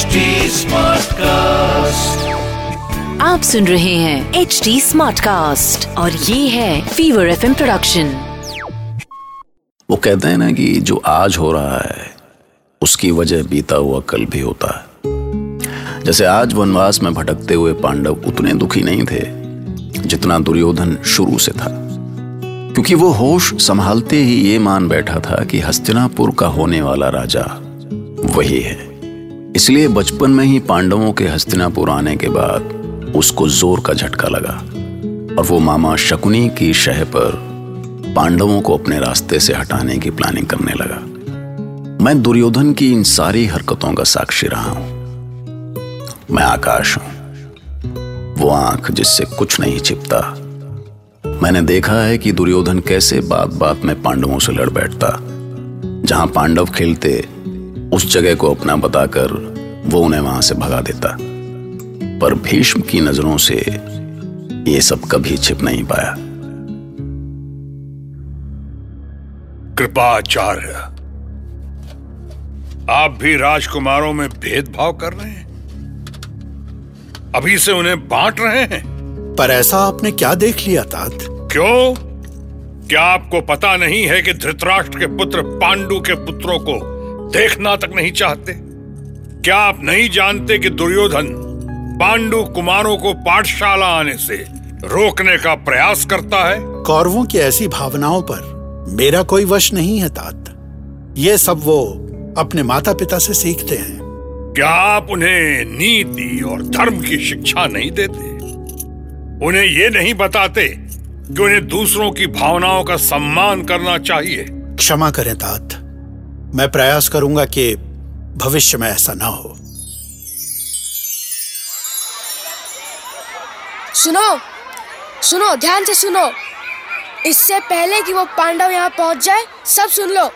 HD Smartcast. आप सुन रहे हैं एच डी स्मार्ट कास्ट और ये है फीवर एफ़ प्रोडक्शन वो कहते हैं ना कि जो आज हो रहा है उसकी वजह बीता हुआ कल भी होता है। जैसे आज वनवास में भटकते हुए पांडव उतने दुखी नहीं थे जितना दुर्योधन शुरू से था। क्योंकि वो होश संभालते ही ये मान बैठा था कि हस्तिनापुर का होने वाला राजा वही है। इसलिए बचपन में ही पांडवों के हस्तिनापुर आने के बाद उसको ज़ोर का झटका लगा और वो मामा शकुनी की शह पर पांडवों को अपने रास्ते से हटाने की प्लानिंग करने लगा। मैं दुर्योधन की इन सारी हरकतों का साक्षी रहा हूँ। मैं आकाश हूँ। वो आँख जिससे कुछ नहीं छिपता। मैंने देखा है कि दुर्योधन कैसे बात बात में पांडवों से लड़ बैठता। जहाँ पांडव खेलते, उस जगह को अपना बताकर वो उन्हें वहाँ से भगा देता। पर भीष्म की नज़रों से ये सब कभी छिप नहीं पाया। कृपाचार्य आप भी राजकुमारों में भेदभाव कर रहे हैं? अभी से उन्हें बांट रहे हैं? पर ऐसा आपने क्या देख लिया तात? क्यों? क्या आपको पता नहीं है कि धृतराष्ट्र के पुत्र पांडु के पुत्रों को देखना तक नहीं चाहते? क्या आप नहीं जानते कि दुर्योधन पांडु कुमारों को पाठशाला आने से रोकने का प्रयास करता है? कौरवों की ऐसी भावनाओं पर मेरा कोई वश नहीं है तात। ये सब वो अपने माता पिता से सीखते हैं। क्या आप उन्हें नीति और धर्म की शिक्षा नहीं देते? उन्हें ये नहीं बताते कि उन्हें दूसरों की भावनाओं का सम्मान करना चाहिए। क्षमा करें तात। मैं प्रयास करूँगा कि भविष्य में ऐसा ना हो। सुनो सुनो ध्यान से सुनो। इससे पहले कि वो पांडव यहाँ पहुँच जाए सब सुन लो।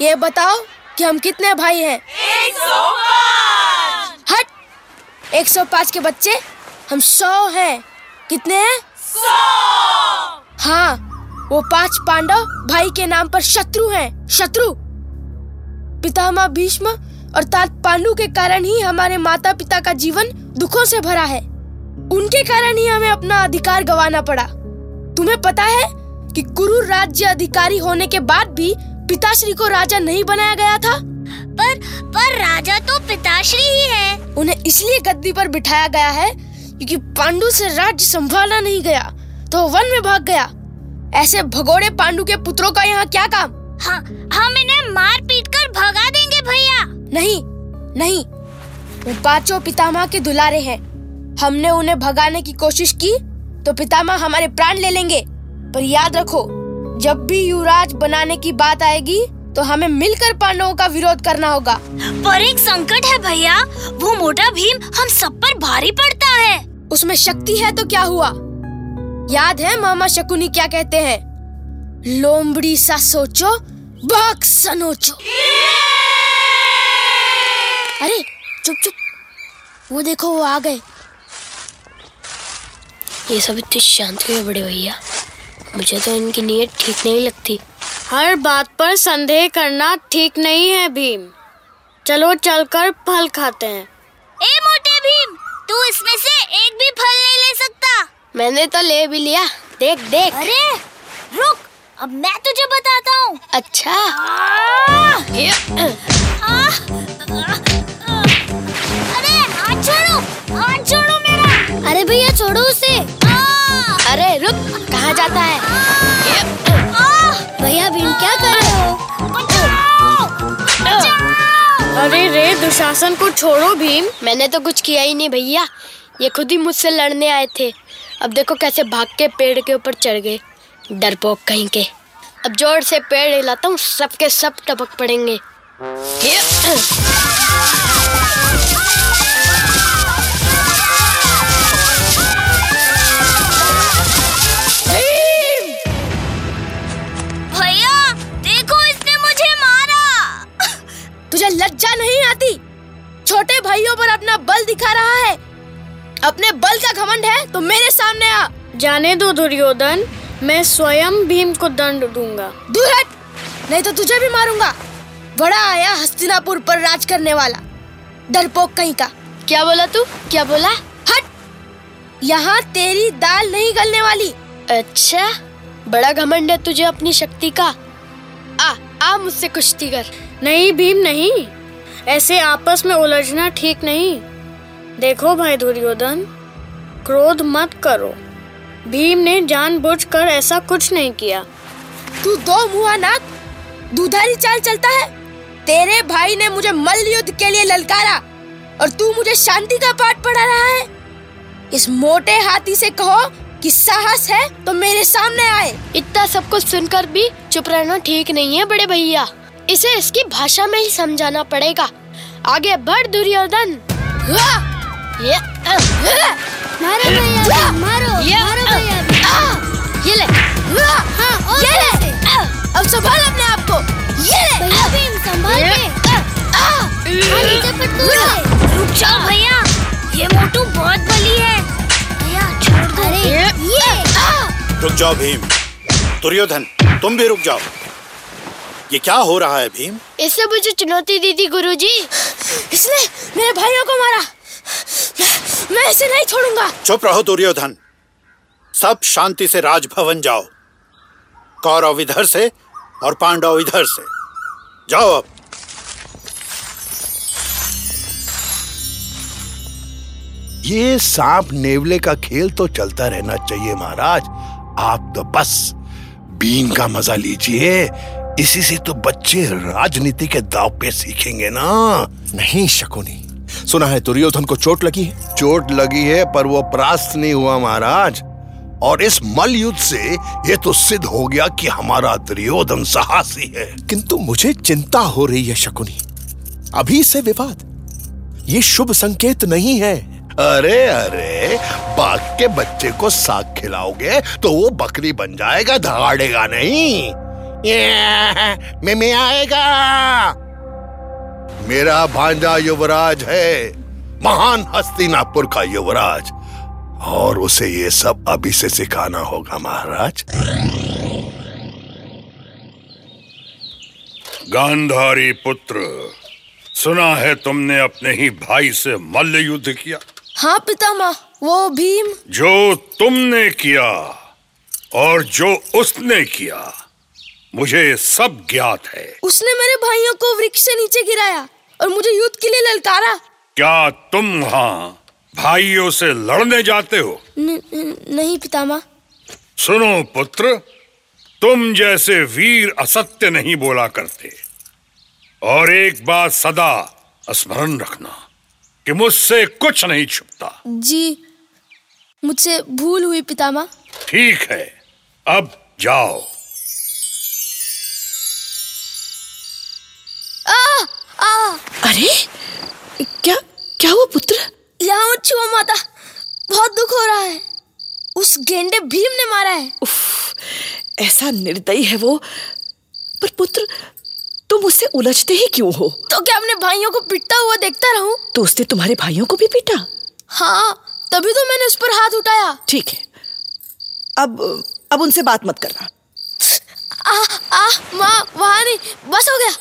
ये बताओ कि हम कितने भाई हैं? हट! 105 के बच्चे हम सौ हैं। कितने हैं? हाँ वो पाँच पांडव भाई के नाम पर शत्रु हैं। शत्रु! पितामह भीष्म और तात पांडु के कारण ही हमारे माता पिता का जीवन दुखों से भरा है। उनके कारण ही हमें अपना अधिकार गवाना पड़ा। तुम्हें पता है कि कुरु राज्य अधिकारी होने के बाद भी पिताश्री को राजा नहीं बनाया गया था? पर पर राजा तो पिताश्री ही है। उन्हें इसलिए गद्दी पर बिठाया गया है क्योंकि पांडु से राज्य संभाला नहीं गया तो वन में भाग गया। ऐसे भगोड़े पांडु के पुत्रों का यहाँ क्या काम? हाँ हम इन्हें मार पीट कर भगा देंगे भैया। नहीं नहीं। वो पाँचों पितामह के दुलारे हैं। हमने उन्हें भगाने की कोशिश की तो पितामह हमारे प्राण ले लेंगे। पर याद रखो जब भी युवराज बनाने की बात आएगी तो हमें मिलकर पांडवों का विरोध करना होगा। पर एक संकट है भैया वो मोटा भीम हम सब पर भारी पड़ता है। उसमें शक्ति है तो क्या हुआ? याद है मामा शकुनी क्या कहते हैं? लोमड़ी सा सोचो बाग सनोचो अरे चुप चुप। वो देखो वो आ गए। ये सब इतनी शांत क्यों बड़े भैया? मुझे तो इनकी नीयत ठीक नहीं लगती। हर बात पर संदेह करना ठीक नहीं है भीम। चलो चलकर फल खाते हैं। ए मोटे भीम तू इसमें से एक भी फल नहीं ले सकता। मैंने तो ले भी लिया। देख देख। अरे रुक। अब मैं तुझे बताता हूँ। अच्छा। अरे हाथ छोड़ो हाथ छोड़ो मेरा। अरे भैया छोड़ो उसे। अरे रुक कहाँ जाता है? भैया भीम क्या कर रहे हो? बचाओ, बचाओ। अरे रे दुशासन को छोड़ो भीम। मैंने तो कुछ किया ही नहीं भैया। ये खुद ही मुझसे लड़ने आए थे। अब देखो कैसे भाग के पेड़ के ऊपर चढ़ गए। डरपोक कहीं के अब ज़ोर से पेड़ हिलाता हूँ सबके सब टपक पड़ेंगे। भैया देखो इसने मुझे मारा। तुझे लज्जा नहीं आती? छोटे भाइयों पर अपना बल दिखा रहा है। अपने बल का घमंड है तो मेरे सामने आ। जाने दो दुर्योधन। मैं स्वयं भीम को दंड दूँगा। दूर हट! नहीं तो तुझे भी मारूँगा। बड़ा आया हस्तिनापुर पर राज करने वाला। डरपोक कहीं का। क्या बोला तू? क्या बोला? हट! यहाँ तेरी दाल नहीं गलने वाली। अच्छा बड़ा घमंड है तुझे अपनी शक्ति का। आ आ मुझसे कुश्ती कर। नहीं भीम नहीं। ऐसे आपस में उलझना ठीक नहीं। देखो भाई दुर्योधन क्रोध मत करो। भीम ने जानबूझकर ऐसा कुछ नहीं किया। तू दो मुहा नाक दुधारी चाल चलता है। तेरे भाई ने मुझे मल्ल युद्ध के लिए ललकारा और तू मुझे शांति का पाठ पढ़ा रहा है। इस मोटे हाथी से कहो कि साहस है तो मेरे सामने आए। इतना सब कुछ सुनकर भी चुप रहना ठीक नहीं है बड़े भैया। इसे इसकी भाषा में ही समझाना पड़ेगा। आगे बढ़ दुर्योधन! ये मारो भैया, मारो ये अ, आ, ये ले! ये ले अब संभाल अपने आप को ये ले भीम संभाल पट तू रुक जाओ भैया ये मोटू बहुत बली है भैया छोड़ दो ये, ये रुक जाओ भीम। दुर्योधन तुम भी रुक जाओ। ये क्या हो रहा है भीम? इससे मुझे चुनौती दी थी गुरुजी। इसने मेरे भाइयों को मारा। मैं, इसे नहीं छोड़ूँगा। चुप रहो दुर्योधन। सब शांति से राजभवन जाओ। कौरव इधर से और पांडव इधर से। जाओ अब। ये सांप नेवले का खेल तो चलता रहना चाहिए महाराज। आप तो बस बीन का मज़ा लीजिए। इसी से तो बच्चे राजनीति के दाव पे सीखेंगे ना। नहीं शकुनी। सुना है दुर्योधन को चोट लगी है? चोट लगी है पर वो परास्त नहीं हुआ महाराज। और इस मल युद्ध से ये तो सिद्ध हो गया कि हमारा दुर्योधन साहसी है। किंतु मुझे चिंता हो रही है शकुनी। अभी से विवाद। ये शुभ संकेत नहीं है। अरे अरे बाघ के बच्चे को साग खिलाओगे तो वो बकरी बन जाएगा दहाड़ेगा नहीं। ये, में में आएगा। मेरा भांजा युवराज है। महान हस्तिनापुर का युवराज। और उसे ये सब अभी से सिखाना होगा महाराज। गांधारी पुत्र सुना है तुमने अपने ही भाई से मल्ल युद्ध किया? हाँ पितामह वो भीम। जो तुमने किया और जो उसने किया मुझे सब ज्ञात है। उसने मेरे भाइयों को वृक्ष से नीचे गिराया। और मुझे युद्ध के लिए ललकारा क्या तुम वहाँ भाइयों से लड़ने जाते हो? न, न, नहीं पितामा सुनो पुत्र तुम जैसे वीर असत्य नहीं बोला करते। और एक बात सदा स्मरण रखना कि मुझसे कुछ नहीं छुपता। जी मुझसे भूल हुई पितामा ठीक है अब जाओ। अरे क्या क्या हुआ पुत्र? यहाँ मत छुओ माता। बहुत दुख हो रहा है। उस गेंडे भीम ने मारा है। उफ, ऐसा निर्दयी है वो। पर पुत्र तुम उससे उलझते ही क्यों हो? तो क्या अपने भाइयों को पिटता हुआ देखता रहूँ? तो उसने तुम्हारे भाइयों को भी पीटा? हाँ तभी तो मैंने उस पर हाथ उठाया। ठीक है। अब अब उनसे बात मत करना। आ आ माँ वहाँ नहीं बस हो गया।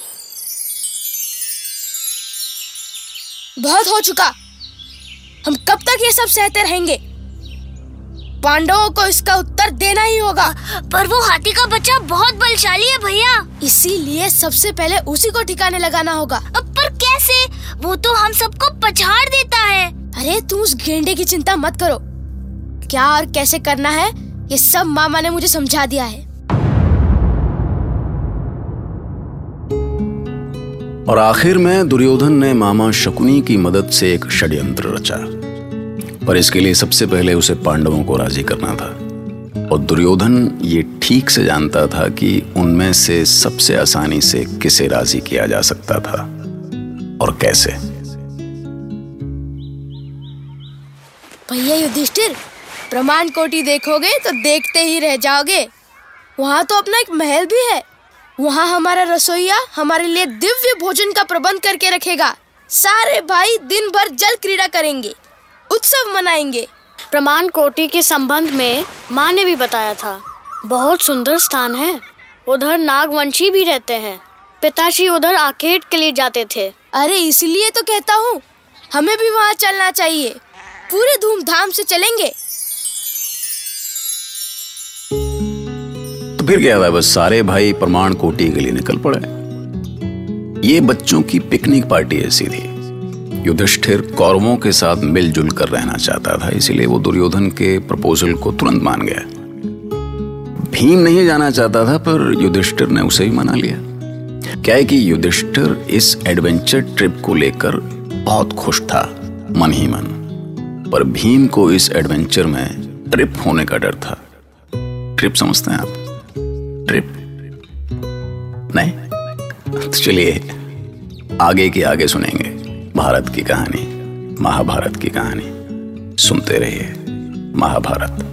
बहुत हो चुका। हम कब तक ये सब सहते रहेंगे? पांडवों को इसका उत्तर देना ही होगा। पर वो हाथी का बच्चा बहुत बलशाली है भैया। इसीलिए सबसे पहले उसी को ठिकाने लगाना होगा। अब पर कैसे? वो तो हम सबको पछाड़ देता है। अरे तुम उस गेंडे की चिंता मत करो। क्या और कैसे करना है ये सब मामा ने मुझे समझा दिया है। और आखिर में दुर्योधन ने मामा शकुनी की मदद से एक षड्यंत्र रचा। पर इसके लिए सबसे पहले उसे पांडवों को राज़ी करना था। और दुर्योधन ये ठीक से जानता था कि उनमें से सबसे आसानी से किसे राज़ी किया जा सकता था। और कैसे? भैया युधिष्ठिर प्रमाण कोटि देखोगे तो देखते ही रह जाओगे। वहाँ तो अपना एक महल भी है। वहाँ हमारा रसोईया हमारे लिए दिव्य भोजन का प्रबंध करके रखेगा। सारे भाई दिन भर जल क्रीड़ा करेंगे उत्सव मनाएँगे। प्रमाण कोटि के संबंध में माँ ने भी बताया था। बहुत सुंदर स्थान है। उधर नागवंशी भी रहते हैं। पिताश्री उधर आखेट के लिए जाते थे। अरे इसलिए तो कहता हूँ हमें भी वहाँ चलना चाहिए। पूरे धूमधाम से चलेंगे। तो फिर क्या हुआ बस सारे भाई प्रमाण कोटी के लिए निकल पड़े। ये बच्चों की पिकनिक पार्टी ऐसी थी युधिष्ठिर कौरवों के साथ मिलजुल कर रहना चाहता था, इसीलिए वो दुर्योधन के प्रपोजल को तुरंत मान गया। भीम नहीं जाना चाहता था, पर युधिष्ठिर ने उसे ही मना लिया। क्या है कि युधिष्ठिर इस एडवेंचर ट्रिप को लेकर बहुत खुश था, मन ही मन। पर भीम को इस एडवेंचर में ट्रिप होने का डर था। ट्रिप समझते हैं आप? ट्रिप। नहीं तो चलिए, आगे की आगे सुनेंगे भारत की कहानी, महाभारत की कहानी। सुनते रहिए महाभारत।